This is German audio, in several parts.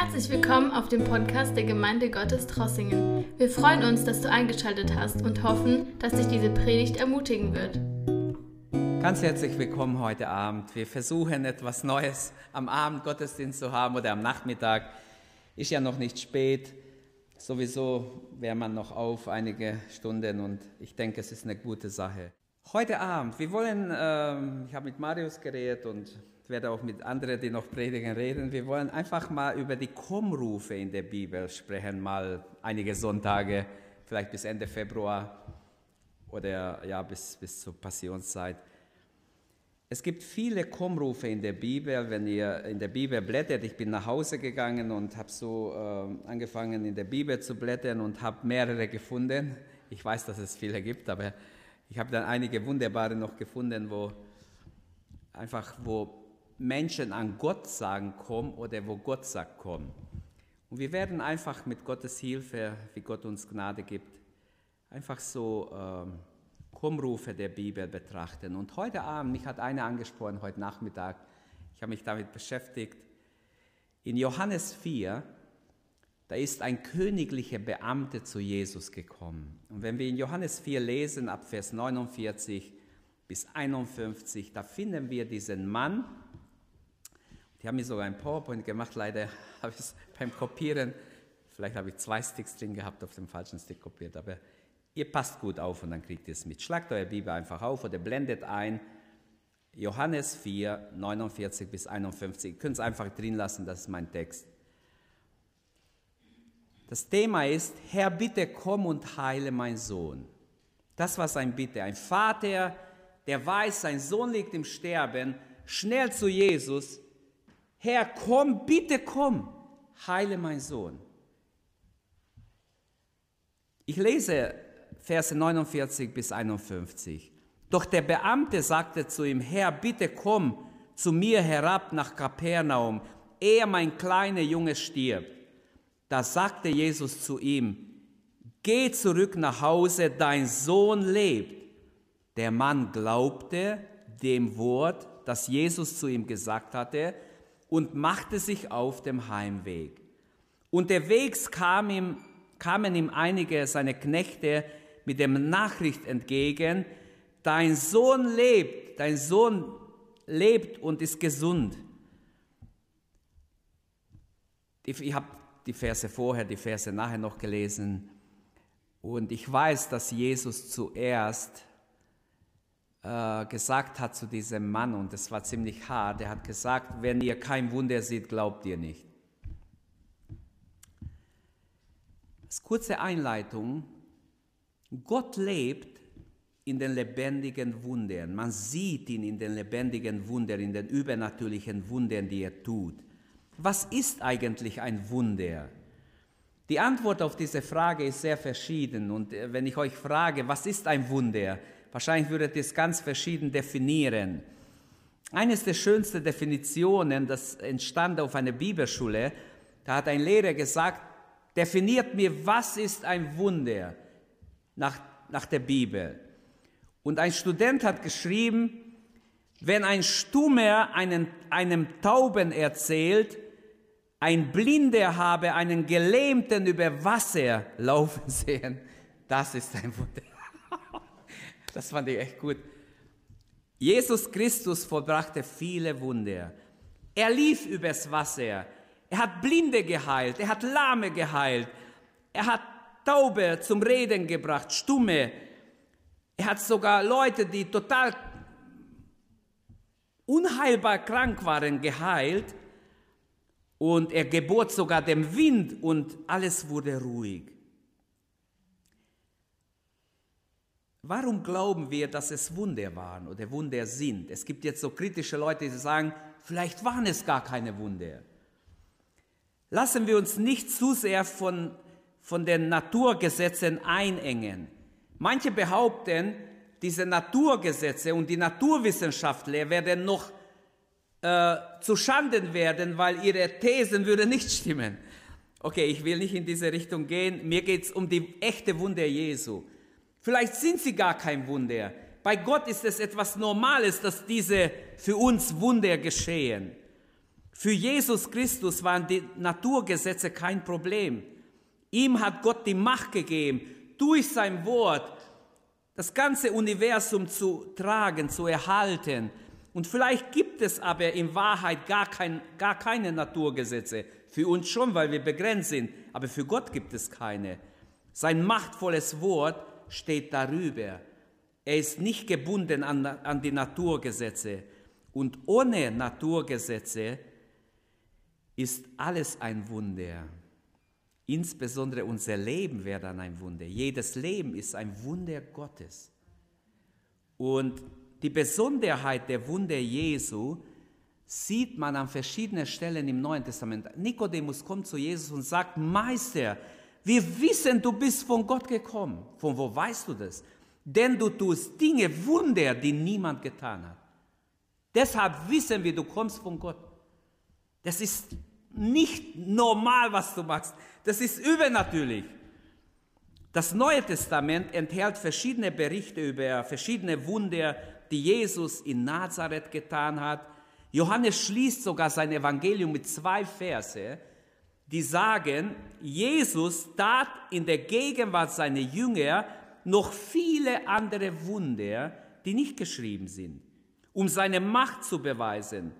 Herzlich willkommen auf dem Podcast der Gemeinde Gottes Trossingen. Wir freuen uns, dass du eingeschaltet hast und hoffen, dass dich diese Predigt ermutigen wird. Ganz herzlich willkommen heute Abend. Wir versuchen etwas Neues am Abend Gottesdienst zu haben oder am Nachmittag. Ist ja noch nicht spät. Sowieso wäre man noch auf einige Stunden und ich denke, es ist eine gute Sache. Heute Abend, wir wollen, äh, ich habe mit Marius geredet und werde auch mit anderen, die noch predigen, reden. Wir wollen einfach mal über die Kommrufe in der Bibel sprechen, mal einige Sonntage, vielleicht bis Ende Februar oder ja, bis, bis zur Passionszeit. Es gibt viele Kommrufe in der Bibel, wenn ihr in der Bibel blättert. Ich bin nach Hause gegangen und habe so äh, angefangen, in der Bibel zu blättern und habe mehrere gefunden. Ich weiß, dass es viele gibt, aber ich habe dann einige wunderbare noch gefunden, wo einfach, wo Menschen an Gott sagen, komm oder wo Gott sagt, komm. Und wir werden einfach mit Gottes Hilfe, wie Gott uns Gnade gibt, einfach so ähm, Kommrufe der Bibel betrachten. Und heute Abend, mich hat einer angesprochen, heute Nachmittag, ich habe mich damit beschäftigt, in Johannes 4, da ist ein königlicher Beamter zu Jesus gekommen. Und wenn wir in Johannes 4 lesen, ab Vers 49 bis 51, da finden wir diesen Mann, die haben mir sogar ein PowerPoint gemacht, leider habe ich es beim Kopieren, vielleicht habe ich zwei Sticks drin gehabt, auf dem falschen Stick kopiert, aber ihr passt gut auf und dann kriegt ihr es mit. Schlagt eure Bibel einfach auf oder blendet ein. Johannes 4, 49 bis 51. Ihr könnt es einfach drin lassen, das ist mein Text. Das Thema ist, Herr, bitte komm und heile mein Sohn. Das war sein Bitte. Ein Vater, der weiß, sein Sohn liegt im Sterben, schnell zu Jesus Herr, komm, bitte komm, heile mein Sohn. Ich lese Verse 49 bis 51. Doch der Beamte sagte zu ihm, Herr, bitte komm zu mir herab nach Kapernaum, ehe mein kleiner Junge stirbt. Da sagte Jesus zu ihm, Geh zurück nach Hause, dein Sohn lebt. Der Mann glaubte dem Wort, das Jesus zu ihm gesagt hatte, und machte sich auf dem Heimweg. Unterwegs kam ihm, kamen ihm einige seiner Knechte mit dem Nachricht entgegen, dein Sohn lebt, dein Sohn lebt und ist gesund. Ich habe die Verse vorher, die Verse nachher noch gelesen und ich weiß, dass Jesus zuerst äh, gesagt hat zu diesem Mann, und das war ziemlich hart, er hat gesagt, wenn ihr kein Wunder seht, glaubt ihr nicht. Als kurze Einleitung, Gott lebt in den lebendigen Wundern. Man sieht ihn in den lebendigen Wundern, in den übernatürlichen Wundern, die er tut. Was ist eigentlich ein Wunder? Die Antwort auf diese Frage ist sehr verschieden. Und äh, wenn ich euch frage, was ist ein Wunder, Wahrscheinlich würdet ihr es ganz verschieden definieren. Eines der schönsten Definitionen, das entstand auf einer Bibelschule, da hat ein Lehrer gesagt, definiert mir, was ist ein Wunder nach, nach der Bibel. Und ein Student hat geschrieben, wenn ein Stummer einen, einem Tauben erzählt, ein Blinder habe einen Gelähmten über Wasser laufen sehen, das ist ein Wunder. Das fand ich echt gut. Jesus Christus vollbrachte viele Wunder. Er lief übers Wasser. Er hat Blinde geheilt. Er hat Lahme geheilt. Er hat Taube zum Reden gebracht, Stumme. Er hat sogar Leute, die total unheilbar krank waren, geheilt. Und er gebot sogar dem Wind und alles wurde ruhig. Warum glauben wir, dass es Wunder waren oder Wunder sind? Es gibt jetzt so kritische Leute, die sagen, vielleicht waren es gar keine Wunder. Lassen wir uns nicht zu sehr von, von den Naturgesetzen einengen. Manche behaupten, diese Naturgesetze und die Naturwissenschaftler werden noch äh, zu Schanden werden, weil ihre Thesen würden nicht stimmen. Okay, ich will nicht in diese Richtung gehen. Mir geht es um die echte Wunder Jesu. Vielleicht sind sie gar kein Wunder. Bei Gott ist es etwas Normales, dass diese für uns Wunder geschehen. Für Jesus Christus waren die Naturgesetze kein Problem. Ihm hat Gott die Macht gegeben, durch sein Wort das ganze Universum zu tragen, zu erhalten. Und vielleicht gibt es aber in Wahrheit gar, kein, gar keine Naturgesetze. Für uns schon, weil wir begrenzt sind, aber für Gott gibt es keine. Sein machtvolles Wort steht darüber. Er ist nicht gebunden an, an die Naturgesetze. Und ohne Naturgesetze ist alles ein Wunder. Insbesondere unser Leben wäre dann ein Wunder. Jedes Leben ist ein Wunder Gottes. Und die Besonderheit der Wunder Jesu sieht man an verschiedenen Stellen im Neuen Testament. Nikodemus kommt zu Jesus und sagt, Meister, wir wissen, du bist von Gott gekommen. Von wo weißt du das? Denn du tust Dinge, Wunder, die niemand getan hat. Deshalb wissen wir, du kommst von Gott. Das ist nicht normal, was du machst. Das ist übernatürlich. Das Neue Testament enthält verschiedene Berichte über verschiedene Wunder, die Jesus in Nazareth getan hat. Johannes schließt sogar sein Evangelium mit zwei Verse, die sagen, Jesus tat in der Gegenwart seiner Jünger noch viele andere Wunder, die nicht geschrieben sind, um seine Macht zu beweisen.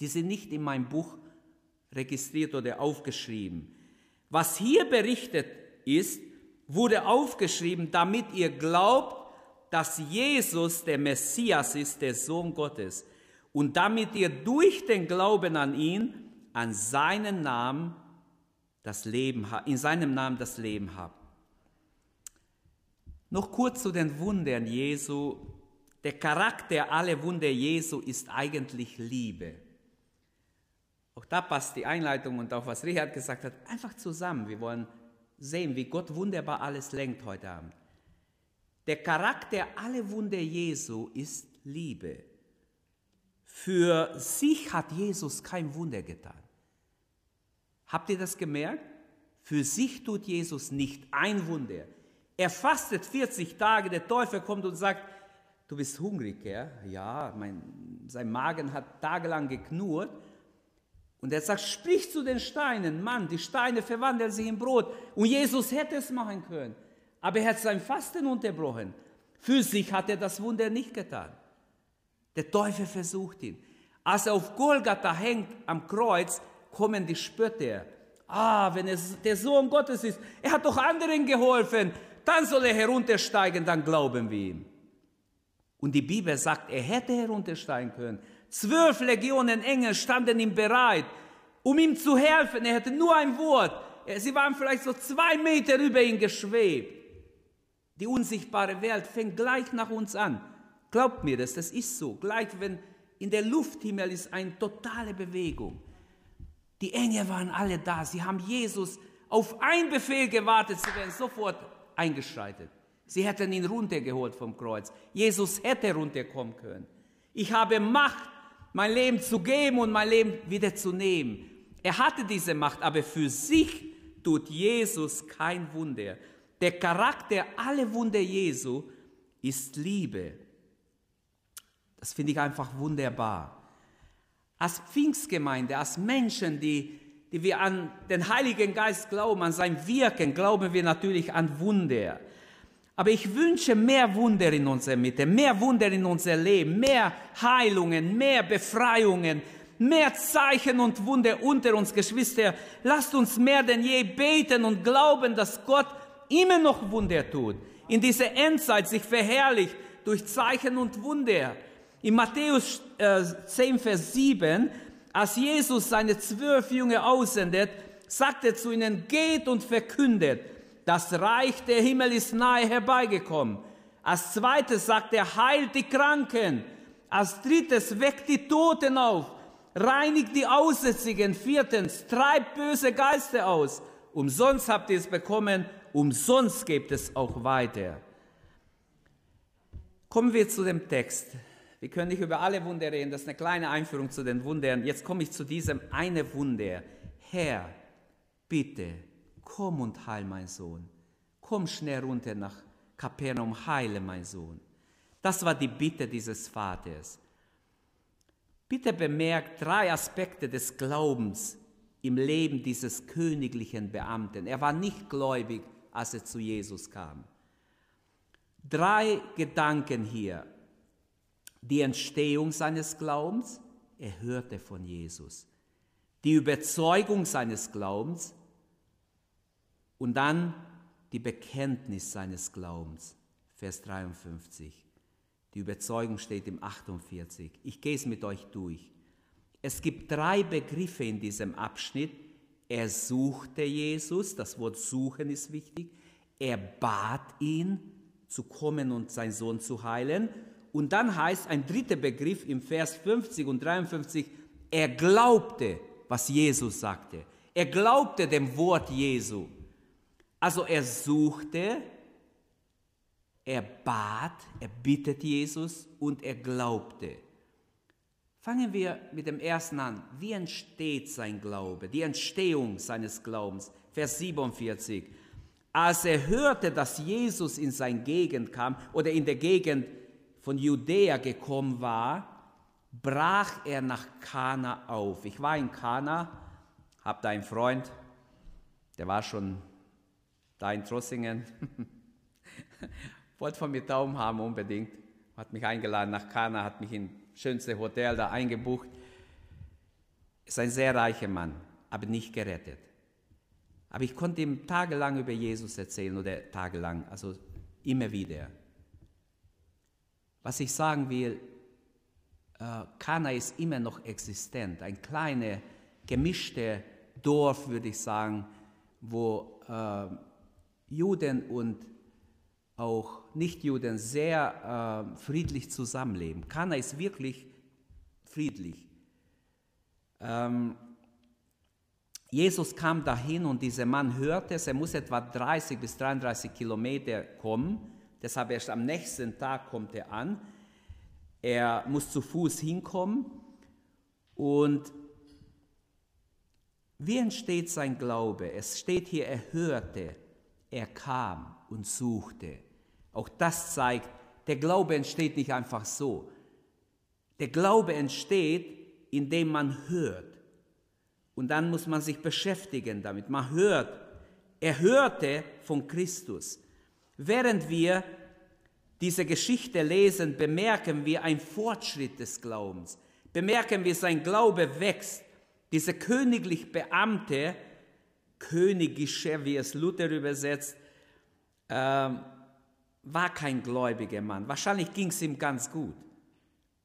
Die sind nicht in meinem Buch registriert oder aufgeschrieben. Was hier berichtet ist, wurde aufgeschrieben, damit ihr glaubt, dass Jesus der Messias ist, der Sohn Gottes, und damit ihr durch den Glauben an ihn, an seinen Namen das Leben in seinem Namen das Leben habt. Noch kurz zu den Wundern Jesu. Der Charakter aller Wunder Jesu ist eigentlich Liebe. Auch da passt die Einleitung und auch was Richard gesagt hat, einfach zusammen. Wir wollen sehen, wie Gott wunderbar alles lenkt heute Abend. Der Charakter aller Wunder Jesu ist Liebe. Für sich hat Jesus kein Wunder getan. Habt ihr das gemerkt? Für sich tut Jesus nicht ein Wunder. Er fastet 40 Tage, der Teufel kommt und sagt, du bist hungrig, ja? Ja, mein, sein Magen hat tagelang geknurrt. Und er sagt, sprich zu den Steinen, Mann, die Steine verwandeln sich in Brot. Und Jesus hätte es machen können. Aber er hat sein Fasten unterbrochen. Für sich hat er das Wunder nicht getan. Der Teufel versucht ihn. Als er auf Golgatha hängt am Kreuz, kommen die Spötter. Ah, wenn es der Sohn Gottes ist, er hat doch anderen geholfen, dann soll er heruntersteigen, dann glauben wir ihm. Und die Bibel sagt, er hätte heruntersteigen können. Zwölf Legionen Engel standen ihm bereit, um ihm zu helfen. Er hätte nur ein Wort. Sie waren vielleicht so zwei Meter über ihn geschwebt. Die unsichtbare Welt fängt gleich nach uns an. Glaubt mir das, das ist so. Gleich wenn in der Lufthimmel ist eine totale Bewegung. Die Engel waren alle da. Sie haben Jesus auf einen Befehl gewartet. Sie wären sofort eingeschreitet. Sie hätten ihn runtergeholt vom Kreuz. Jesus hätte runterkommen können. Ich habe Macht, mein Leben zu geben und mein Leben wieder zu nehmen. Er hatte diese Macht, aber für sich tut Jesus kein Wunder. Der Charakter aller Wunder Jesu ist Liebe. Das finde ich einfach wunderbar. Als Pfingstgemeinde, als Menschen, die, die wir an den Heiligen Geist glauben, an sein Wirken, glauben wir natürlich an Wunder. Aber ich wünsche mehr Wunder in unserer Mitte, mehr Wunder in unser Leben, mehr Heilungen, mehr Befreiungen, mehr Zeichen und Wunder unter uns, Geschwister. Lasst uns mehr denn je beten und glauben, dass Gott immer noch Wunder tut. In dieser Endzeit sich verherrlicht durch Zeichen und Wunder. In Matthäus äh, 10, Vers 7, als Jesus seine zwölf Jünger aussendet, sagt er zu ihnen, geht und verkündet, das Reich der Himmel ist nahe herbeigekommen. Als zweites sagt er, heilt die Kranken. Als drittes, weckt die Toten auf, reinigt die Aussätzigen. Viertens, treibt böse Geister aus. Umsonst habt ihr es bekommen, umsonst gebt es auch weiter. Kommen wir zu dem Text. Wir können nicht über alle Wunder reden, das ist eine kleine Einführung zu den Wundern. Jetzt komme ich zu diesem eine Wunder. Herr, bitte, komm und heil mein Sohn. Komm schnell runter nach Kapernaum, heile mein Sohn. Das war die Bitte dieses Vaters. Bitte bemerkt drei Aspekte des Glaubens im Leben dieses königlichen Beamten. Er war nicht gläubig, als er zu Jesus kam. Drei Gedanken hier. Die Entstehung seines Glaubens, er hörte von Jesus. Die Überzeugung seines Glaubens und dann die Bekenntnis seines Glaubens. Vers 53. Die Überzeugung steht im 48. Ich gehe es mit euch durch. Es gibt drei Begriffe in diesem Abschnitt. Er suchte Jesus, das Wort suchen ist wichtig. Er bat ihn zu kommen und seinen Sohn zu heilen. Und dann heißt ein dritter Begriff im Vers 50 und 53, er glaubte, was Jesus sagte. Er glaubte dem Wort Jesu. Also er suchte, er bat, er bittet Jesus und er glaubte. Fangen wir mit dem ersten an. Wie entsteht sein Glaube? Die Entstehung seines Glaubens. Vers 47. Als er hörte, dass Jesus in seine Gegend kam oder in der Gegend von Judäa gekommen war, brach er nach Kana auf. Ich war in Kana, habe da einen Freund, der war schon da in Trossingen. Wollte von mir Daumen haben unbedingt. Hat mich eingeladen nach Kana, hat mich in schönste Hotel da eingebucht. Ist ein sehr reicher Mann, aber nicht gerettet. Aber ich konnte ihm tagelang über Jesus erzählen oder tagelang, also immer wieder. Was ich sagen will, äh, Kana ist immer noch existent, ein kleines, gemischtes Dorf, würde ich sagen, wo äh, Juden und auch Nichtjuden sehr äh, friedlich zusammenleben. Kana ist wirklich friedlich. Ähm, Jesus kam dahin und dieser Mann hörte es, er muss etwa 30 bis 33 Kilometer kommen, deshalb erst am nächsten Tag kommt er an. Er muss zu Fuß hinkommen und wie entsteht sein Glaube? Es steht hier, er hörte, er kam und suchte. Auch das zeigt, der Glaube entsteht nicht einfach so. Der Glaube entsteht, indem man hört. Und dann muss man sich beschäftigen damit. Man hört. Er hörte von Christus. Während wir diese Geschichte lesen, bemerken wir einen Fortschritt des Glaubens. Bemerken wir, sein Glaube wächst. Dieser königlich Beamte, königische, wie es Luther übersetzt, ähm, war kein gläubiger Mann. Wahrscheinlich ging es ihm ganz gut.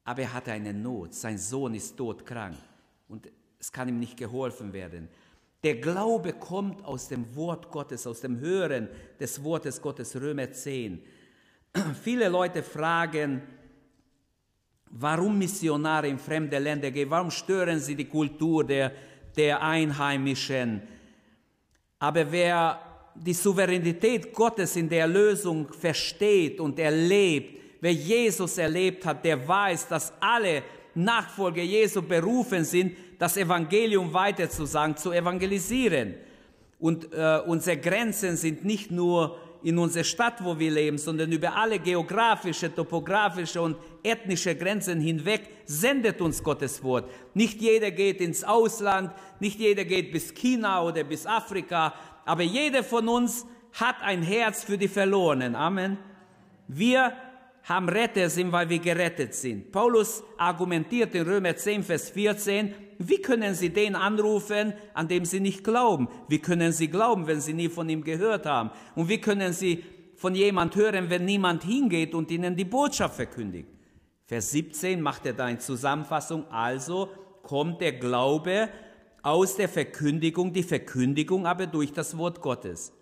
Aber er hatte eine Not. Sein Sohn ist todkrank und es kann ihm nicht geholfen werden. Der Glaube kommt aus dem Wort Gottes, aus dem Hören des Wortes Gottes, Römer 10. Viele Leute fragen, warum Missionare in fremde Länder gehen, warum stören sie die Kultur der, der Einheimischen. Aber wer die Souveränität Gottes in der Erlösung versteht und erlebt, wer Jesus erlebt hat, der weiß, dass alle Nachfolger Jesu berufen sind, das Evangelium weiterzusagen, zu evangelisieren. Und äh, unsere Grenzen sind nicht nur in unserer Stadt, wo wir leben, sondern über alle geografische, topografische und ethnische Grenzen hinweg sendet uns Gottes Wort. Nicht jeder geht ins Ausland, nicht jeder geht bis China oder bis Afrika, aber jeder von uns hat ein Herz für die Verlorenen. Amen. Wir haben Retter sind, weil wir gerettet sind. Paulus argumentiert in Römer 10, Vers 14, wie können sie den anrufen, an dem sie nicht glauben? Wie können sie glauben, wenn sie nie von ihm gehört haben? Und wie können sie von jemand hören, wenn niemand hingeht und ihnen die Botschaft verkündigt? Vers 17 macht er da eine Zusammenfassung. Also kommt der Glaube aus der Verkündigung, die Verkündigung aber durch das Wort Gottes.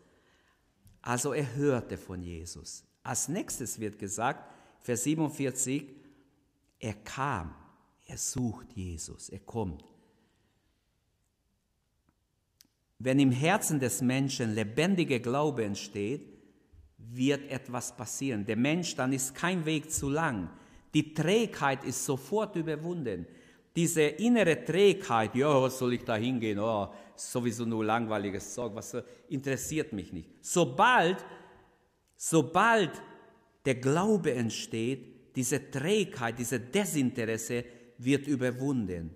Also er hörte von Jesus. Als nächstes wird gesagt, Vers 47, er kam, er sucht Jesus, er kommt. Wenn im Herzen des Menschen lebendiger Glaube entsteht, wird etwas passieren. Der Mensch, dann ist kein Weg zu lang. Die Trägheit ist sofort überwunden diese innere Trägheit, ja, was soll ich da hingehen, oh, sowieso nur langweiliges Zeug, was interessiert mich nicht. Sobald, sobald der Glaube entsteht, diese Trägheit, diese Desinteresse wird überwunden.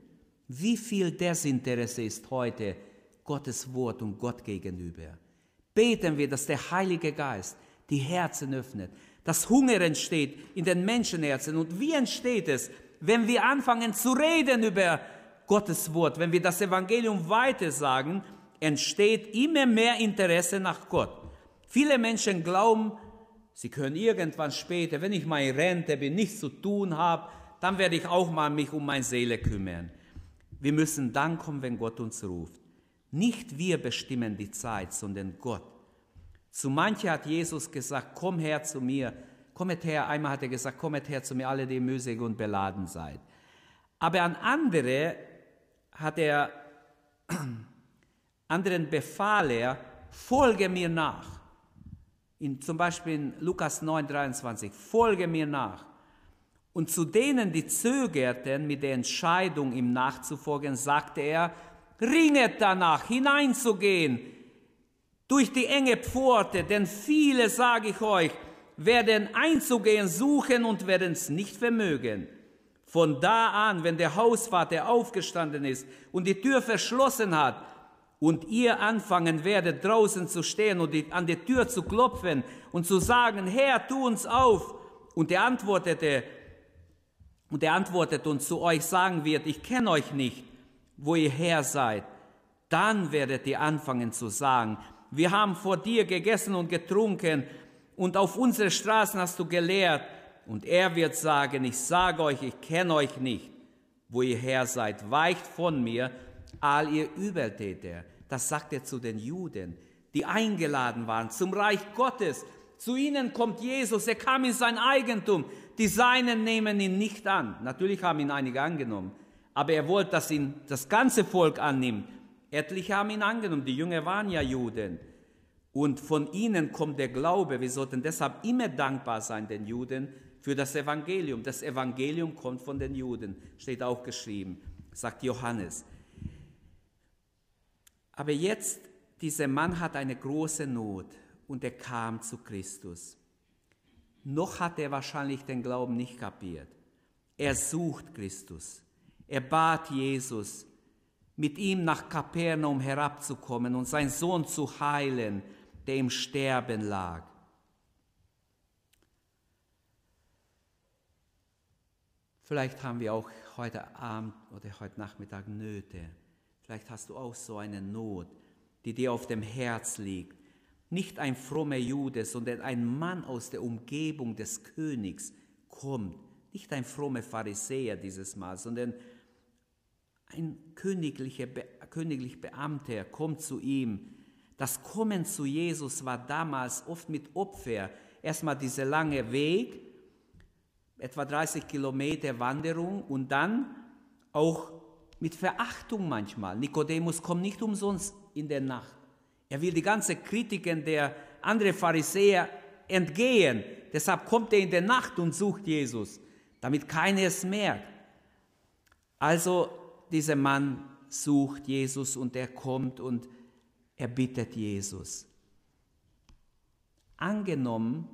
Wie viel Desinteresse ist heute Gottes Wort und Gott gegenüber? Beten wir, dass der Heilige Geist die Herzen öffnet, dass Hunger entsteht in den Menschenherzen. Und wie entsteht es, wenn wir anfangen zu reden über Gottes Wort, wenn wir das Evangelium weitersagen, entsteht immer mehr Interesse nach Gott. Viele Menschen glauben, sie können irgendwann später, wenn ich mal in Rente bin, nichts zu tun habe, dann werde ich auch mal mich um meine Seele kümmern. Wir müssen dann kommen, wenn Gott uns ruft. Nicht wir bestimmen die Zeit, sondern Gott. Zu manchen hat Jesus gesagt, komm her zu mir, kommet her, einmal hat er gesagt, kommet her zu mir, alle, die müßig und beladen seid. Aber an andere hat er, anderen befahl er, folge mir nach. In, zum Beispiel in Lukas 9, 23, folge mir nach. Und zu denen, die zögerten, mit der Entscheidung, ihm nachzufolgen, sagte er, ringet danach, hineinzugehen durch die enge Pforte, denn viele, sage ich euch, werden einzugehen suchen und werden es nicht vermögen. Von da an, wenn der Hausvater aufgestanden ist und die Tür verschlossen hat und ihr anfangen werdet, draußen zu stehen und an die Tür zu klopfen und zu sagen, Herr, tu uns auf. Und er antwortete, und er antwortet und zu euch sagen wird, ich kenne euch nicht, wo ihr her seid. Dann werdet ihr anfangen zu sagen, wir haben vor dir gegessen und getrunken und auf unsere Straßen hast du gelehrt. Und er wird sagen, ich sage euch, ich kenne euch nicht, wo ihr her seid. Weicht von mir, all ihr Übeltäter. Das sagt er zu den Juden, die eingeladen waren zum Reich Gottes. Zu ihnen kommt Jesus, er kam in sein Eigentum. Die Seinen nehmen ihn nicht an. Natürlich haben ihn einige angenommen, aber er wollte, dass ihn das ganze Volk annimmt. Etliche haben ihn angenommen, die Jünger waren ja Juden. Und von ihnen kommt der Glaube. Wir sollten deshalb immer dankbar sein den Juden für das Evangelium. Das Evangelium kommt von den Juden, steht auch geschrieben, sagt Johannes. Aber jetzt, dieser Mann hat eine große Not und er kam zu Christus. Noch hat er wahrscheinlich den Glauben nicht kapiert. Er sucht Christus. Er bat Jesus, mit ihm nach Kapernaum herabzukommen und seinen Sohn zu heilen, der im Sterben lag. Vielleicht haben wir auch heute Abend oder heute Nachmittag Nöte. Vielleicht hast du auch so eine Not, die dir auf dem Herz liegt. Nicht ein frommer Jude, sondern ein Mann aus der Umgebung des Königs kommt. Nicht ein frommer Pharisäer dieses Mal, sondern ein königlicher, königlich Beamter kommt zu ihm. Das Kommen zu Jesus war damals oft mit Opfer. Erstmal dieser lange Weg, etwa 30 Kilometer Wanderung und dann auch mit Verachtung manchmal. Nikodemus kommt nicht umsonst in der Nacht. Er will die ganze Kritiken der anderen Pharisäer entgehen. Deshalb kommt er in der Nacht und sucht Jesus, damit keiner es merkt. Also dieser Mann sucht Jesus und er kommt und er bittet Jesus. Angenommen,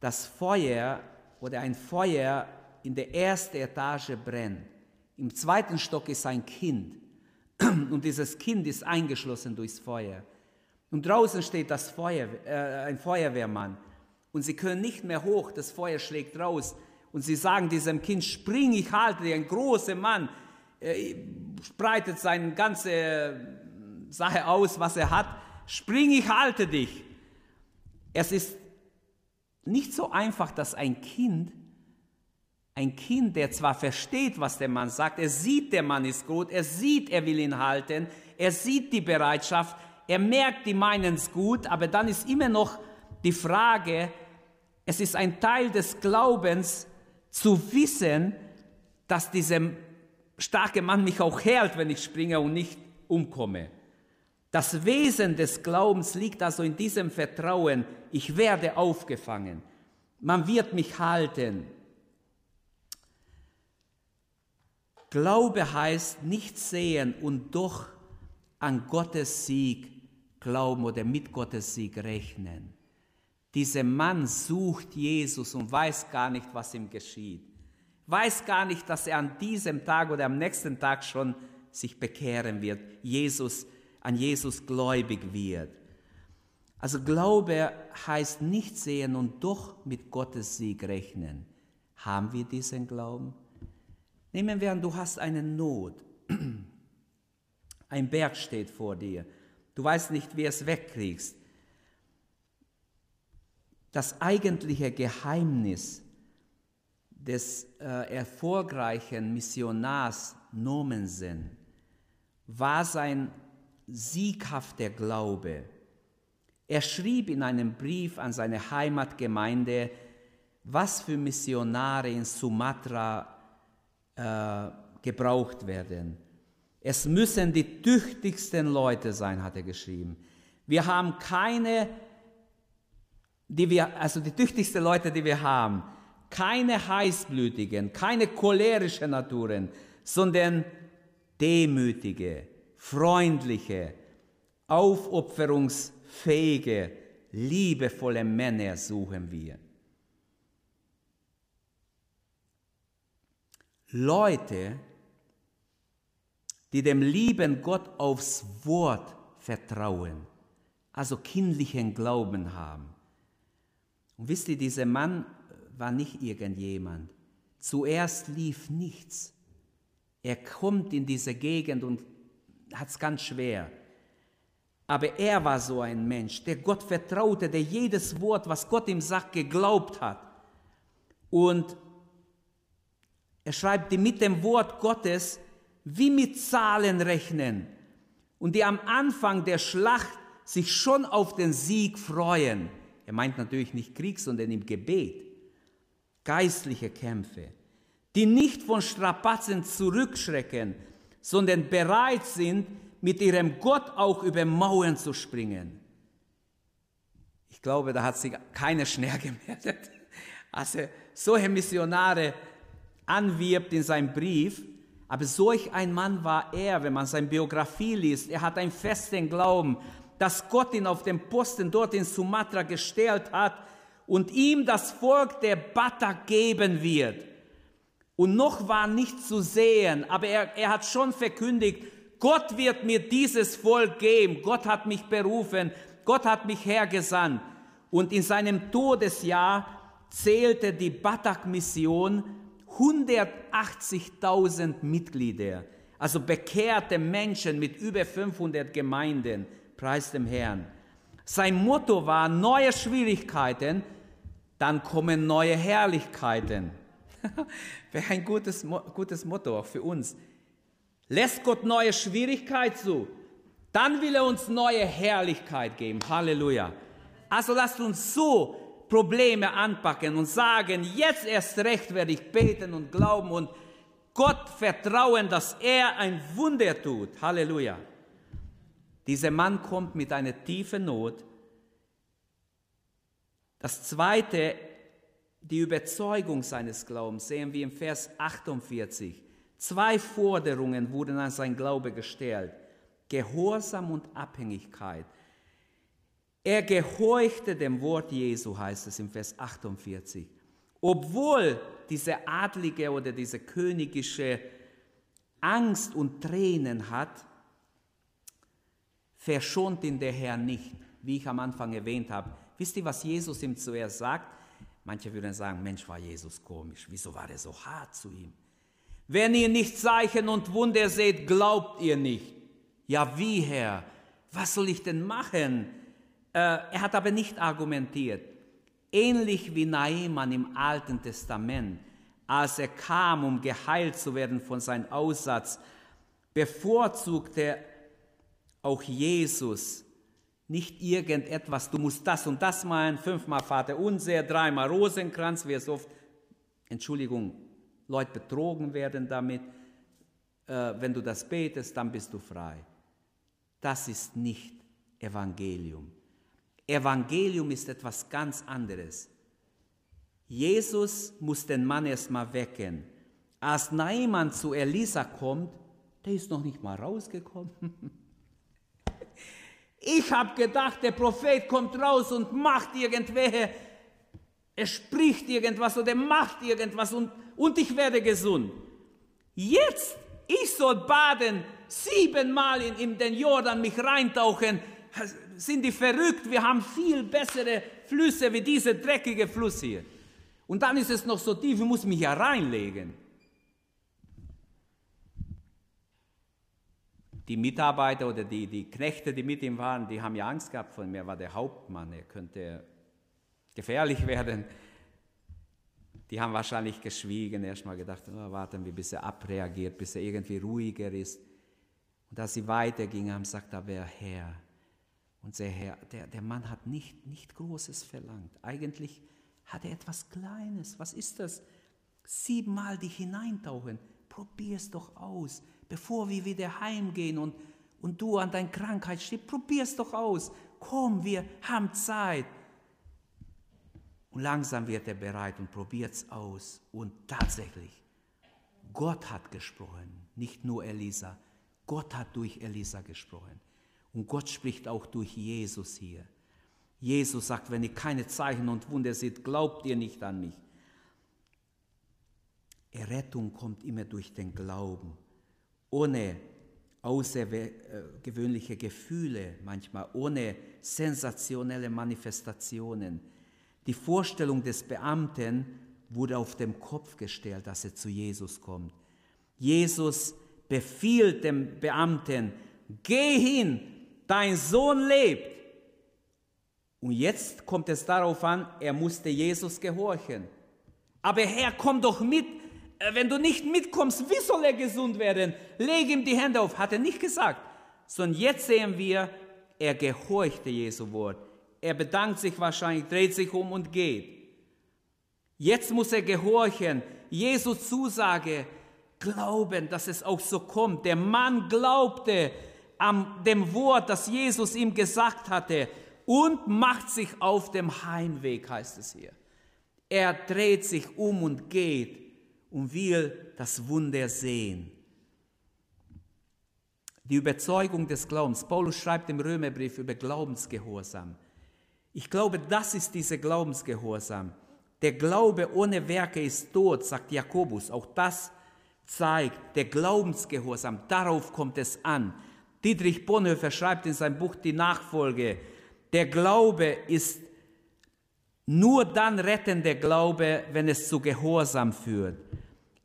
das Feuer oder ein Feuer in der ersten Etage brennt. Im zweiten Stock ist ein Kind und dieses Kind ist eingeschlossen durchs Feuer. Und draußen steht das Feuer, äh, ein Feuerwehrmann und sie können nicht mehr hoch, das Feuer schlägt raus. Und sie sagen diesem Kind, spring, ich halte dich, ein großer Mann, äh, breitet seine ganze Sache aus, was er hat. Spring, ich halte dich. Es ist nicht so einfach, dass ein Kind, ein Kind, der zwar versteht, was der Mann sagt, er sieht, der Mann ist gut, er sieht, er will ihn halten, er sieht die Bereitschaft, er merkt, die meinen es gut, aber dann ist immer noch die Frage, es ist ein Teil des Glaubens zu wissen, dass dieser starke Mann mich auch hält, wenn ich springe und nicht umkomme. Das Wesen des Glaubens liegt also in diesem Vertrauen, ich werde aufgefangen, man wird mich halten. Glaube heißt nicht sehen und doch an Gottes Sieg glauben oder mit Gottes Sieg rechnen. Dieser Mann sucht Jesus und weiß gar nicht, was ihm geschieht. weiß gar nicht, dass er an diesem Tag oder am nächsten Tag schon sich bekehren wird, Jesus, an Jesus gläubig wird. Also Glaube heißt nicht sehen und doch mit Gottes Sieg rechnen. Haben wir diesen Glauben? Nehmen wir an, du hast eine Not. Ein Berg steht vor dir. Du weißt nicht, wie es wegkriegst. Das eigentliche Geheimnis des äh, erfolgreichen Missionars Nomensen war sein sieghafter Glaube. Er schrieb in einem Brief an seine Heimatgemeinde, was für Missionare in Sumatra äh, gebraucht werden. Es müssen die tüchtigsten Leute sein, hat er geschrieben. Wir haben keine, die wir, also die tüchtigsten Leute, die wir haben, keine heißblütigen, keine cholerischen Naturen, sondern demütige, freundliche, aufopferungsfähige, liebevolle Männer suchen wir. Leute, die dem lieben Gott aufs Wort vertrauen, also kindlichen Glauben haben. Und wisst ihr, dieser Mann war nicht irgendjemand. Zuerst lief nichts. Er kommt in diese Gegend und hat es ganz schwer. Aber er war so ein Mensch, der Gott vertraute, der jedes Wort, was Gott ihm sagt, geglaubt hat. Und er schreibt, die mit dem Wort Gottes wie mit Zahlen rechnen und die am Anfang der Schlacht sich schon auf den Sieg freuen. Er meint natürlich nicht Krieg, sondern im Gebet. Geistliche Kämpfe, die nicht von Strapazen zurückschrecken, sondern bereit sind, mit ihrem Gott auch über Mauern zu springen. Ich glaube, da hat sich keiner schnell gemeldet. Also solche Missionare anwirbt in seinem Brief. Aber solch ein Mann war er, wenn man seine Biografie liest. Er hat einen festen Glauben, dass Gott ihn auf dem Posten dort in Sumatra gestellt hat und ihm das Volk der Batak geben wird. Und noch war nicht zu sehen, aber er, er hat schon verkündigt, Gott wird mir dieses Volk geben. Gott hat mich berufen. Gott hat mich hergesandt. Und in seinem Todesjahr zählte die Batak-Mission 180.000 Mitglieder, also bekehrte Menschen mit über 500 Gemeinden, preis dem Herrn. Sein Motto war neue Schwierigkeiten, dann kommen neue Herrlichkeiten. Wäre ein gutes, gutes Motto auch für uns. Lässt Gott neue Schwierigkeit zu, dann will er uns neue Herrlichkeit geben. Halleluja. Also lasst uns so Probleme anpacken und sagen, jetzt erst recht werde ich beten und glauben und Gott vertrauen, dass er ein Wunder tut. Halleluja. Dieser Mann kommt mit einer tiefen Not. Das zweite, die Überzeugung seines Glaubens, sehen wir im Vers 48. Zwei Forderungen wurden an sein Glaube gestellt. Gehorsam und Abhängigkeit. Er gehorchte dem Wort Jesu, heißt es im Vers 48. Obwohl diese adlige oder diese königische Angst und Tränen hat, verschont ihn der Herr nicht, wie ich am Anfang erwähnt habe. Wisst ihr, was Jesus ihm zuerst sagt? Manche würden sagen, Mensch, war Jesus komisch. Wieso war er so hart zu ihm? Wenn ihr nicht Zeichen und Wunder seht, glaubt ihr nicht. Ja, wie, Herr? Was soll ich denn machen? Äh, er hat aber nicht argumentiert. Ähnlich wie Naaman im Alten Testament, als er kam, um geheilt zu werden von seinem Aussatz, bevorzugte auch Jesus nicht irgendetwas, du musst das und das meinen, fünfmal Vater unser, dreimal Rosenkranz, wie es oft, Entschuldigung, Leute betrogen werden damit, äh, wenn du das betest, dann bist du frei. Das ist nicht Evangelium. Evangelium ist etwas ganz anderes. Jesus muss den Mann erstmal wecken. Als Naaman zu Elisa kommt, der ist noch nicht mal rausgekommen. Ich habe gedacht, der Prophet kommt raus und macht irgendwelche Er spricht irgendwas oder macht irgendwas und, und ich werde gesund. Jetzt, ich soll baden, siebenmal in, in den Jordan mich reintauchen. Sind die verrückt? Wir haben viel bessere Flüsse wie dieser dreckige Fluss hier. Und dann ist es noch so tief, ich muss mich ja reinlegen. Die Mitarbeiter oder die, die Knechte, die mit ihm waren, die haben ja Angst gehabt von mir, war der Hauptmann, er könnte gefährlich werden. Die haben wahrscheinlich geschwiegen, erstmal gedacht, oh, warten wir, bis er abreagiert, bis er irgendwie ruhiger ist. Und als sie weitergingen, haben sie gesagt, aber Herr, unser Herr, der, der Mann hat nicht, nicht Großes verlangt. Eigentlich hat er etwas Kleines. Was ist das? Siebenmal dich hineintauchen. Probier es doch aus, bevor wir wieder heimgehen und, und du an deiner Krankheit stirbst. Probier es doch aus. Komm, wir haben Zeit. Und langsam wird er bereit und probiert es aus. Und tatsächlich, Gott hat gesprochen, nicht nur Elisa. Gott hat durch Elisa gesprochen. Und Gott spricht auch durch Jesus hier. Jesus sagt, wenn ihr keine Zeichen und Wunder seht, glaubt ihr nicht an mich. Errettung kommt immer durch den Glauben, ohne außergewöhnliche Gefühle manchmal, ohne sensationelle Manifestationen die Vorstellung des Beamten wurde auf den Kopf gestellt, dass er zu Jesus kommt. Jesus befiehlt dem Beamten, geh hin, dein Sohn lebt. Und jetzt kommt es darauf an, er musste Jesus gehorchen. Aber Herr, komm doch mit. Äh, wenn du nicht mitkommst, wie soll er gesund werden? Leg ihm die Hände auf. Hat er nicht gesagt. Sondern jetzt sehen wir, er gehorchte Jesu Wort. Er bedankt sich wahrscheinlich, dreht sich um und geht. Jetzt muss er gehorchen. Jesus Zusage, glauben, dass es auch so kommt. Der Mann glaubte an dem Wort, das Jesus ihm gesagt hatte und macht sich auf dem Heimweg, heißt es hier. Er dreht sich um und geht und will das Wunder sehen. Die Überzeugung des Glaubens. Paulus schreibt im Römerbrief über Glaubensgehorsam. Ich glaube, das ist dieser Glaubensgehorsam. Der Glaube ohne Werke ist tot, sagt Jakobus. Auch das zeigt der Glaubensgehorsam. Darauf kommt es an. Dietrich Bonhoeffer schreibt in seinem Buch Die Nachfolge, der Glaube ist nur dann rettender Glaube, wenn es zu Gehorsam führt.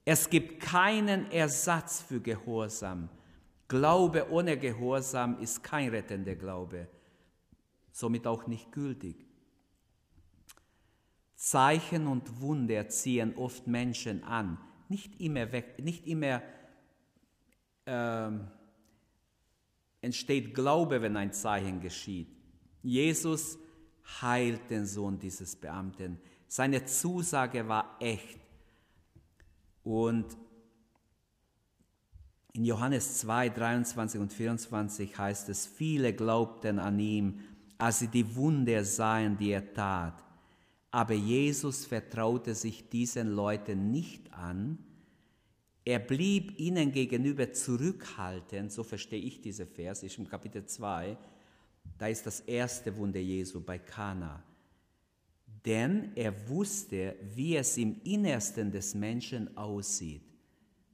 Es gibt keinen Ersatz für Gehorsam. Glaube ohne Gehorsam ist kein rettender Glaube somit auch nicht gültig. Zeichen und Wunder ziehen oft Menschen an, nicht immer, weg, nicht immer äh, entsteht Glaube, wenn ein Zeichen geschieht. Jesus heilt den Sohn dieses Beamten. Seine Zusage war echt. Und in Johannes 2, 23 und 24 heißt es, viele glaubten an ihm als sie die Wunder sahen, die er tat. Aber Jesus vertraute sich diesen Leuten nicht an. Er blieb ihnen gegenüber zurückhaltend, so verstehe ich diese Vers, ist im Kapitel 2, da ist das erste Wunder Jesu bei Kana. Denn er wusste, wie es im Innersten des Menschen aussieht.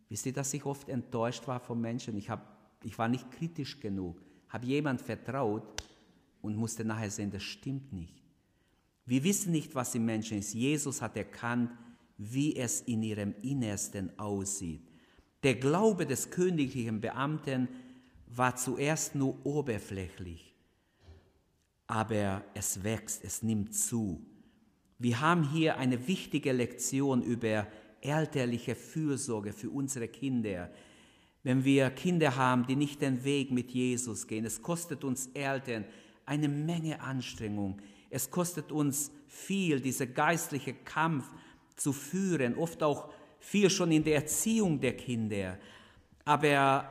Wisst ihr, dass ich oft enttäuscht war vom Menschen? Ich, hab, ich war nicht kritisch genug, habe jemand vertraut, und musste nachher sehen, das stimmt nicht. Wir wissen nicht, was im Menschen ist. Jesus hat erkannt, wie es in ihrem Innersten aussieht. Der Glaube des königlichen Beamten war zuerst nur oberflächlich, aber es wächst, es nimmt zu. Wir haben hier eine wichtige Lektion über elterliche Fürsorge für unsere Kinder. Wenn wir Kinder haben, die nicht den Weg mit Jesus gehen, es kostet uns Eltern eine Menge Anstrengung. Es kostet uns viel, dieser geistliche Kampf zu führen, oft auch viel schon in der Erziehung der Kinder. Aber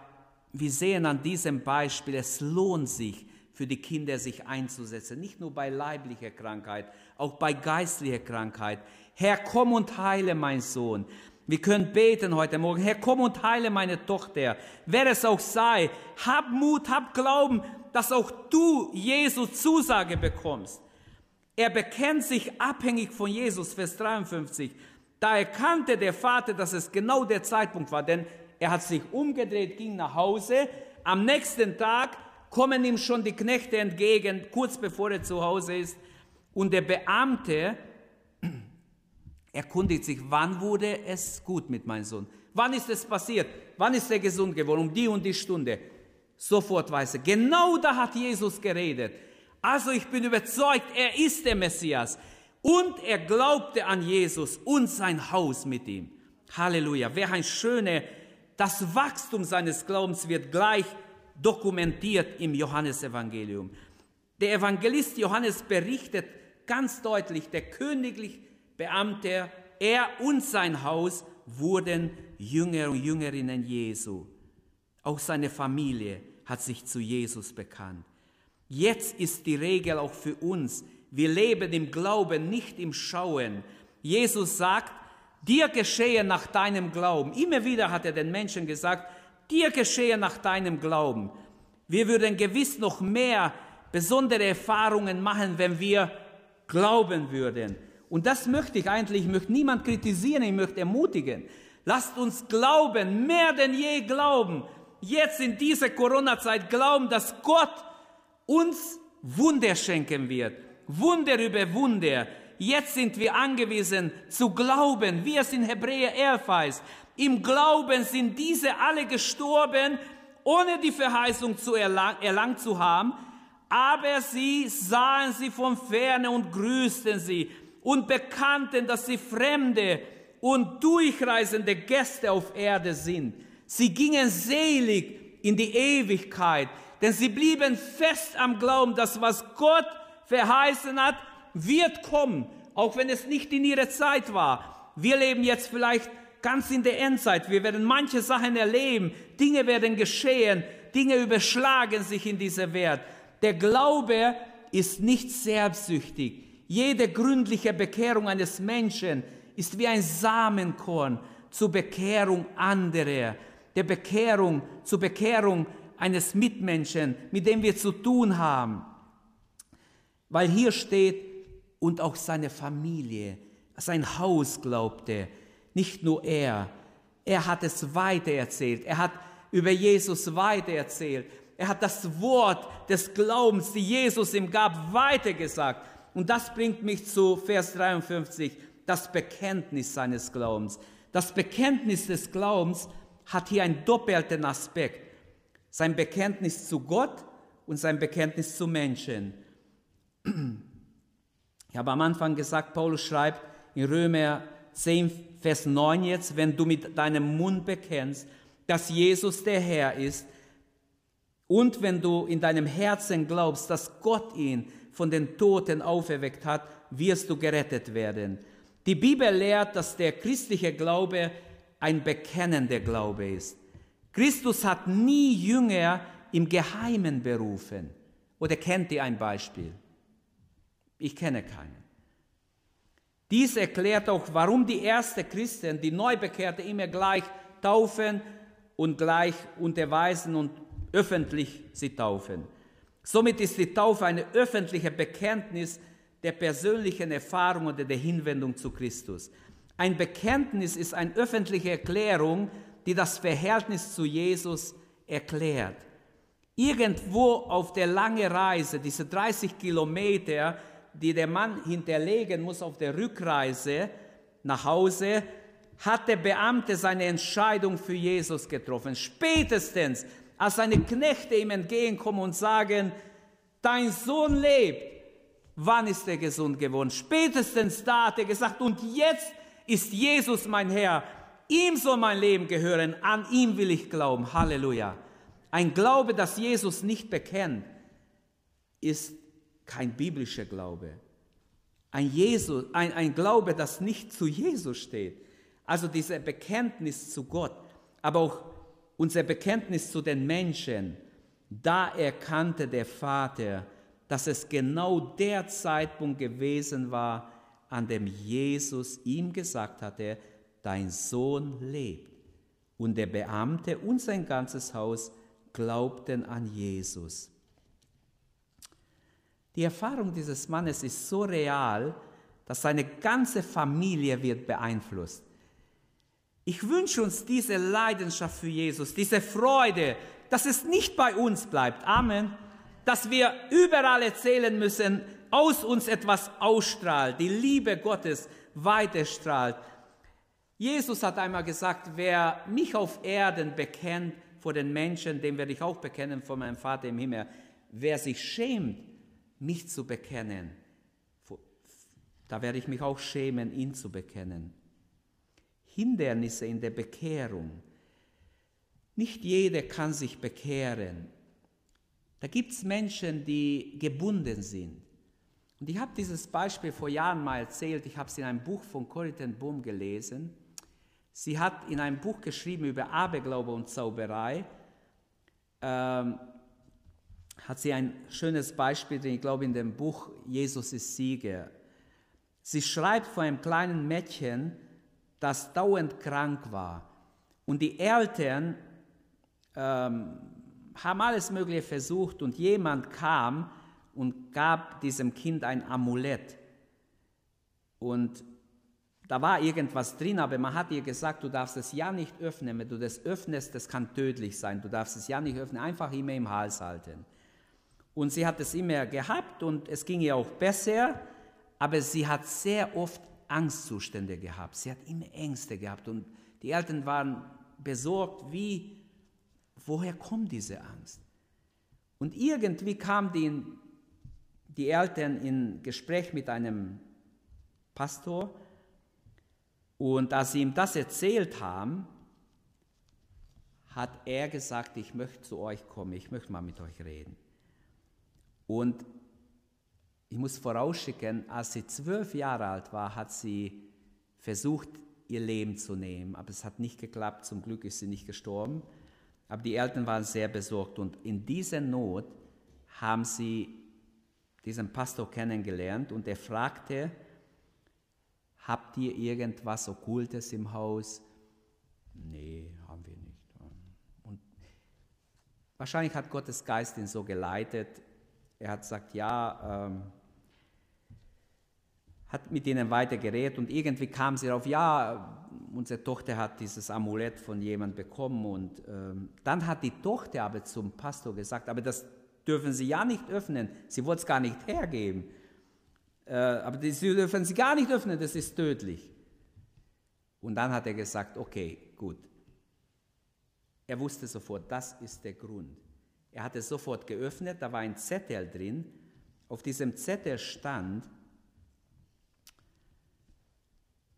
wir sehen an diesem Beispiel, es lohnt sich für die Kinder sich einzusetzen, nicht nur bei leiblicher Krankheit, auch bei geistlicher Krankheit. Herr, komm und heile mein Sohn. Wir können beten heute Morgen, Herr, komm und heile meine Tochter. Wer es auch sei, hab Mut, hab Glauben, dass auch du Jesu Zusage bekommst. Er bekennt sich abhängig von Jesus, Vers 53. Da erkannte der Vater, dass es genau der Zeitpunkt war, denn er hat sich umgedreht, ging nach Hause. Am nächsten Tag kommen ihm schon die Knechte entgegen, kurz bevor er zu Hause ist. Und der Beamte erkundigt sich, wann wurde es gut mit meinem Sohn? Wann ist es passiert? Wann ist er gesund geworden? Um die und die Stunde. Sofort weiß er, genau da hat Jesus geredet. Also ich bin überzeugt, er ist der Messias. Und er glaubte an Jesus und sein Haus mit ihm. Halleluja. Wer ein schöner, das Wachstum seines Glaubens wird gleich dokumentiert im Johannesevangelium. Der Evangelist Johannes berichtet ganz deutlich, der königlich Beamte, er und sein Haus wurden Jünger und Jüngerinnen Jesu. Auch seine Familie hat sich zu Jesus bekannt. Jetzt ist die Regel auch für uns. Wir leben im Glauben, nicht im Schauen. Jesus sagt, dir geschehe nach deinem Glauben. Immer wieder hat er den Menschen gesagt, dir geschehe nach deinem Glauben. Wir würden gewiss noch mehr besondere Erfahrungen machen, wenn wir glauben würden. Und das möchte ich eigentlich, ich möchte niemand kritisieren, ich möchte ermutigen. Lasst uns glauben, mehr denn je glauben. Jetzt in dieser Corona-Zeit glauben, dass Gott uns Wunder schenken wird. Wunder über Wunder. Jetzt sind wir angewiesen zu glauben, wie es in Hebräer 11 heißt. Im Glauben sind diese alle gestorben, ohne die Verheißung zu erlang, erlangt zu haben, aber sie sahen sie von ferne und grüßten sie und bekannten, dass sie Fremde und durchreisende Gäste auf Erde sind. Sie gingen selig in die Ewigkeit, denn sie blieben fest am Glauben, dass was Gott verheißen hat, wird kommen, auch wenn es nicht in ihrer Zeit war. Wir leben jetzt vielleicht ganz in der Endzeit. Wir werden manche Sachen erleben, Dinge werden geschehen, Dinge überschlagen sich in dieser Welt. Der Glaube ist nicht selbstsüchtig. Jede gründliche Bekehrung eines Menschen ist wie ein Samenkorn zur Bekehrung anderer, der Bekehrung, zur Bekehrung eines Mitmenschen, mit dem wir zu tun haben. Weil hier steht, und auch seine Familie, sein Haus glaubte, nicht nur er. Er hat es weitererzählt. Er hat über Jesus weitererzählt. Er hat das Wort des Glaubens, die Jesus ihm gab, weitergesagt. Und das bringt mich zu Vers 53, das Bekenntnis seines Glaubens. Das Bekenntnis des Glaubens hat hier einen doppelten Aspekt. Sein Bekenntnis zu Gott und sein Bekenntnis zu Menschen. Ich habe am Anfang gesagt, Paulus schreibt in Römer 10, Vers 9 jetzt, wenn du mit deinem Mund bekennst, dass Jesus der Herr ist und wenn du in deinem Herzen glaubst, dass Gott ihn von den Toten auferweckt hat, wirst du gerettet werden. Die Bibel lehrt, dass der christliche Glaube ein bekennender Glaube ist. Christus hat nie Jünger im Geheimen berufen. Oder kennt ihr ein Beispiel? Ich kenne keinen. Dies erklärt auch, warum die ersten Christen, die Neubekehrte, immer gleich taufen und gleich unterweisen und öffentlich sie taufen. Somit ist die Taufe eine öffentliche Bekenntnis der persönlichen Erfahrung oder der Hinwendung zu Christus. Ein Bekenntnis ist eine öffentliche Erklärung, die das Verhältnis zu Jesus erklärt. Irgendwo auf der langen Reise, diese 30 Kilometer, die der Mann hinterlegen muss auf der Rückreise nach Hause, hat der Beamte seine Entscheidung für Jesus getroffen. Spätestens als seine Knechte ihm entgegenkommen und sagen, dein Sohn lebt, wann ist er gesund geworden? Spätestens da hat er gesagt, und jetzt ist Jesus mein Herr, ihm soll mein Leben gehören, an ihm will ich glauben. Halleluja. Ein Glaube, das Jesus nicht bekennt, ist kein biblischer Glaube. Ein, Jesus, ein, ein Glaube, das nicht zu Jesus steht. Also dieser Bekenntnis zu Gott, aber auch unser Bekenntnis zu den Menschen, da erkannte der Vater, dass es genau der Zeitpunkt gewesen war, an dem Jesus ihm gesagt hatte, dein Sohn lebt. Und der Beamte und sein ganzes Haus glaubten an Jesus. Die Erfahrung dieses Mannes ist so real, dass seine ganze Familie wird beeinflusst. Ich wünsche uns diese Leidenschaft für Jesus, diese Freude, dass es nicht bei uns bleibt. Amen. Dass wir überall erzählen müssen, aus uns etwas ausstrahlt, die Liebe Gottes weiterstrahlt. Jesus hat einmal gesagt, wer mich auf Erden bekennt vor den Menschen, dem werde ich auch bekennen vor meinem Vater im Himmel. Wer sich schämt, mich zu bekennen, da werde ich mich auch schämen, ihn zu bekennen. Hindernisse in der Bekehrung. Nicht jeder kann sich bekehren. Da gibt es Menschen, die gebunden sind. Und ich habe dieses Beispiel vor Jahren mal erzählt. Ich habe es in einem Buch von Corrie ten Boom gelesen. Sie hat in einem Buch geschrieben über Aberglaube und Zauberei. Ähm, hat sie ein schönes Beispiel, ich glaube in dem Buch Jesus ist Sieger. Sie schreibt von einem kleinen Mädchen, das dauernd krank war. Und die Eltern ähm, haben alles Mögliche versucht und jemand kam und gab diesem Kind ein Amulett. Und da war irgendwas drin, aber man hat ihr gesagt, du darfst es ja nicht öffnen. Wenn du das öffnest, das kann tödlich sein. Du darfst es ja nicht öffnen, einfach immer im Hals halten. Und sie hat es immer gehabt und es ging ihr auch besser, aber sie hat sehr oft Angstzustände gehabt. Sie hat immer Ängste gehabt und die Eltern waren besorgt, wie, woher kommt diese Angst? Und irgendwie kamen die, die Eltern in Gespräch mit einem Pastor und als sie ihm das erzählt haben, hat er gesagt, ich möchte zu euch kommen, ich möchte mal mit euch reden. Und ich muss vorausschicken, als sie zwölf Jahre alt war, hat sie versucht, ihr Leben zu nehmen. Aber es hat nicht geklappt. Zum Glück ist sie nicht gestorben. Aber die Eltern waren sehr besorgt. Und in dieser Not haben sie diesen Pastor kennengelernt und er fragte, habt ihr irgendwas Okkultes im Haus? Nee, haben wir nicht. Und wahrscheinlich hat Gottes Geist ihn so geleitet, er hat gesagt, ja, ähm, hat mit ihnen weiter geredet und irgendwie kam sie darauf, ja, unsere Tochter hat dieses Amulett von jemandem bekommen und ähm, dann hat die Tochter aber zum Pastor gesagt, aber das dürfen Sie ja nicht öffnen, sie wollte es gar nicht hergeben, äh, aber Sie dürfen sie gar nicht öffnen, das ist tödlich. Und dann hat er gesagt, okay, gut. Er wusste sofort, das ist der Grund. Er hat es sofort geöffnet, da war ein Zettel drin. Auf diesem Zettel stand,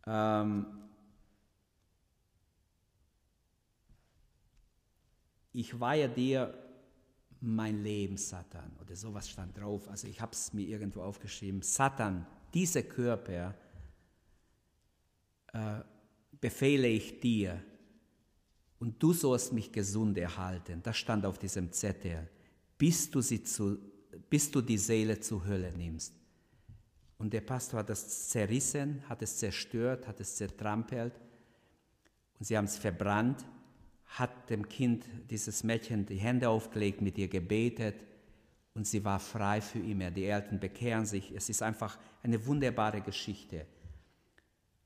ähm, ich weihe dir mein Leben, Satan. Oder sowas stand drauf. Also ich habe es mir irgendwo aufgeschrieben. Satan, dieser Körper äh, befehle ich dir und du sollst mich gesund erhalten. Das stand auf diesem Zettel, bis du, sie zu, bis du die Seele zur Hölle nimmst. Und der Pastor hat das zerrissen, hat es zerstört, hat es zertrampelt und sie haben es verbrannt, hat dem Kind, dieses Mädchen, die Hände aufgelegt, mit ihr gebetet und sie war frei für immer. Die Eltern bekehren sich. Es ist einfach eine wunderbare Geschichte.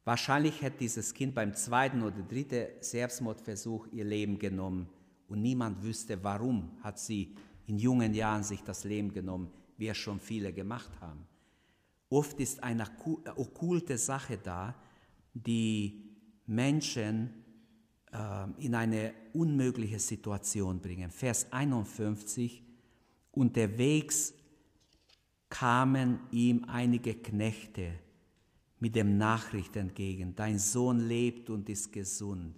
Wahrscheinlich hätte dieses Kind beim zweiten oder dritten Selbstmordversuch ihr Leben genommen und niemand wüsste, warum hat sie in jungen Jahren sich das Leben genommen, wie es schon viele gemacht haben. Oft ist eine okkulte Sache da, die Menschen in eine unmögliche Situation bringen. Vers 51, unterwegs kamen ihm einige Knechte, mit dem Nachricht entgegen. Dein Sohn lebt und ist gesund.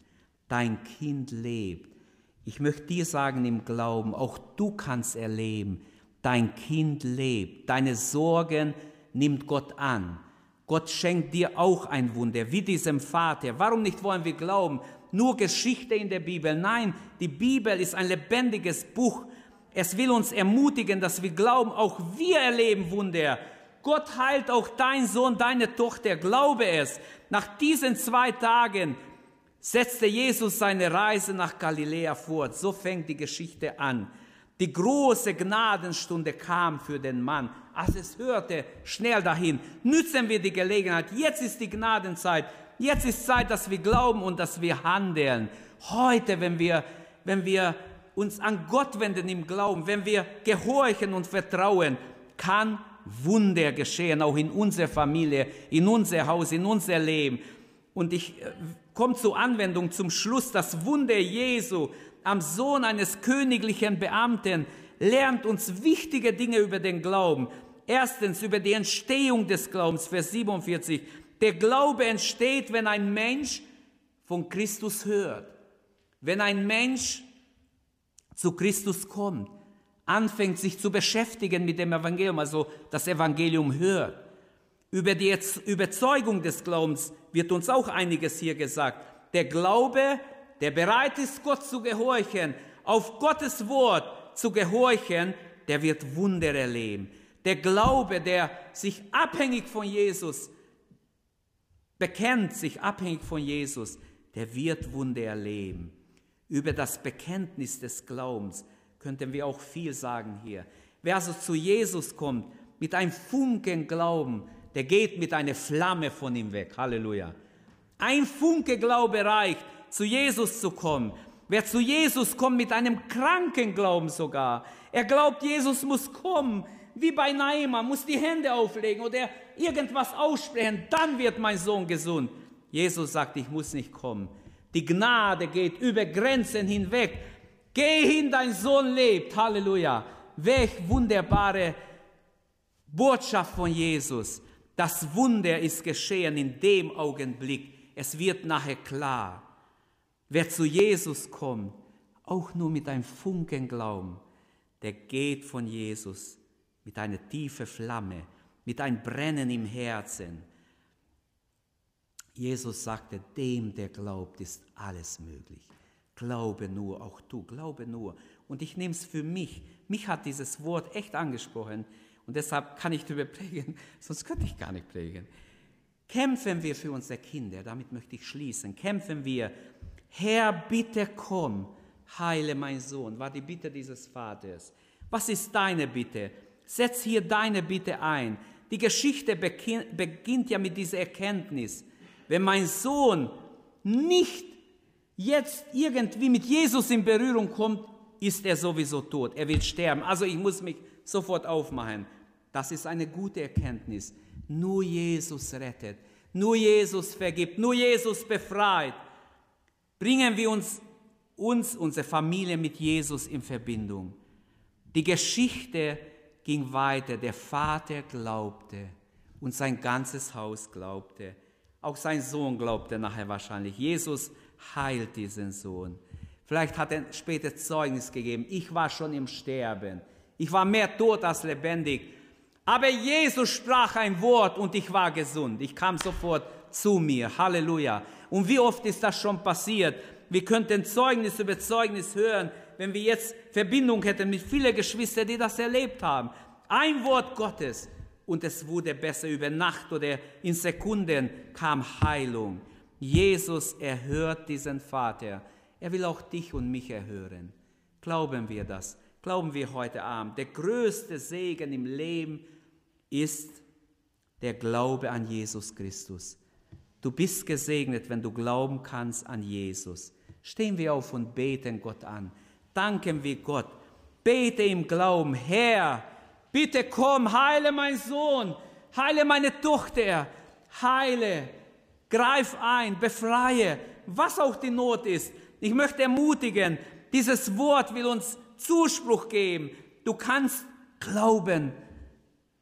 Dein Kind lebt. Ich möchte dir sagen im Glauben, auch du kannst erleben, dein Kind lebt. Deine Sorgen nimmt Gott an. Gott schenkt dir auch ein Wunder, wie diesem Vater. Warum nicht wollen wir glauben? Nur Geschichte in der Bibel. Nein, die Bibel ist ein lebendiges Buch. Es will uns ermutigen, dass wir glauben, auch wir erleben Wunder. Gott heilt auch dein Sohn, deine Tochter, glaube es. Nach diesen zwei Tagen setzte Jesus seine Reise nach Galiläa fort. So fängt die Geschichte an. Die große Gnadenstunde kam für den Mann. Als es hörte, schnell dahin. Nützen wir die Gelegenheit. Jetzt ist die Gnadenzeit. Jetzt ist Zeit, dass wir glauben und dass wir handeln. Heute, wenn wir, wenn wir uns an Gott wenden im Glauben, wenn wir gehorchen und vertrauen, kann Wunder geschehen, auch in unserer Familie, in unser Haus, in unser Leben. Und ich äh, komme zur Anwendung zum Schluss, das Wunder Jesu am Sohn eines königlichen Beamten lernt uns wichtige Dinge über den Glauben. Erstens über die Entstehung des Glaubens, Vers 47. Der Glaube entsteht, wenn ein Mensch von Christus hört. Wenn ein Mensch zu Christus kommt, anfängt sich zu beschäftigen mit dem Evangelium, also das Evangelium hört. Über die Überzeugung des Glaubens wird uns auch einiges hier gesagt. Der Glaube, der bereit ist, Gott zu gehorchen, auf Gottes Wort zu gehorchen, der wird Wunder erleben. Der Glaube, der sich abhängig von Jesus bekennt, sich abhängig von Jesus, der wird Wunder erleben. Über das Bekenntnis des Glaubens könnten wir auch viel sagen hier. Wer also zu Jesus kommt mit einem Funken Glauben, der geht mit einer Flamme von ihm weg. Halleluja. Ein Funke Glaube reicht, zu Jesus zu kommen. Wer zu Jesus kommt mit einem kranken Glauben sogar, er glaubt, Jesus muss kommen, wie bei Naima, muss die Hände auflegen oder irgendwas aussprechen, dann wird mein Sohn gesund. Jesus sagt, ich muss nicht kommen. Die Gnade geht über Grenzen hinweg. Geh hin, dein Sohn lebt. Halleluja. Welch wunderbare Botschaft von Jesus. Das Wunder ist geschehen in dem Augenblick. Es wird nachher klar. Wer zu Jesus kommt, auch nur mit einem Funken Glauben, der geht von Jesus mit einer tiefen Flamme, mit einem Brennen im Herzen. Jesus sagte, dem, der glaubt, ist alles möglich. Glaube nur, auch du, glaube nur. Und ich nehme es für mich. Mich hat dieses Wort echt angesprochen. Und deshalb kann ich darüber prägen, sonst könnte ich gar nicht prägen. Kämpfen wir für unsere Kinder, damit möchte ich schließen. Kämpfen wir, Herr, bitte komm, heile mein Sohn, war die Bitte dieses Vaters. Was ist deine Bitte? Setz hier deine Bitte ein. Die Geschichte beginnt ja mit dieser Erkenntnis. Wenn mein Sohn nicht jetzt irgendwie mit Jesus in Berührung kommt, ist er sowieso tot. Er wird sterben. Also ich muss mich sofort aufmachen. Das ist eine gute Erkenntnis. Nur Jesus rettet. Nur Jesus vergibt. Nur Jesus befreit. Bringen wir uns, uns, unsere Familie mit Jesus in Verbindung. Die Geschichte ging weiter. Der Vater glaubte und sein ganzes Haus glaubte. Auch sein Sohn glaubte nachher wahrscheinlich. Jesus heilt diesen Sohn. Vielleicht hat er später Zeugnis gegeben. Ich war schon im Sterben. Ich war mehr tot als lebendig. Aber Jesus sprach ein Wort und ich war gesund. Ich kam sofort zu mir. Halleluja. Und wie oft ist das schon passiert? Wir könnten Zeugnis über Zeugnis hören, wenn wir jetzt Verbindung hätten mit vielen Geschwistern, die das erlebt haben. Ein Wort Gottes und es wurde besser über Nacht oder in Sekunden kam Heilung. Jesus erhört diesen Vater. Er will auch dich und mich erhören. Glauben wir das? Glauben wir heute Abend? Der größte Segen im Leben ist der Glaube an Jesus Christus. Du bist gesegnet, wenn du glauben kannst an Jesus. Stehen wir auf und beten Gott an. Danken wir Gott. Bete im Glauben, Herr, bitte komm, heile mein Sohn, heile meine Tochter, heile Greif ein, befreie, was auch die Not ist. Ich möchte ermutigen, dieses Wort will uns Zuspruch geben. Du kannst Glauben,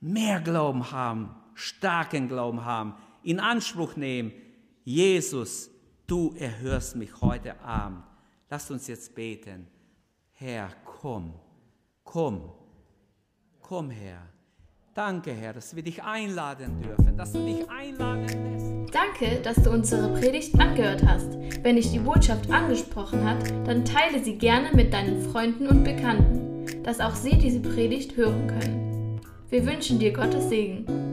mehr Glauben haben, starken Glauben haben, in Anspruch nehmen. Jesus, du erhörst mich heute Abend. Lasst uns jetzt beten. Herr, komm, komm, komm, Herr. Danke, Herr, dass wir dich einladen dürfen, dass du dich einladen lässt. Danke, dass du unsere Predigt angehört hast. Wenn dich die Botschaft angesprochen hat, dann teile sie gerne mit deinen Freunden und Bekannten, dass auch sie diese Predigt hören können. Wir wünschen dir Gottes Segen.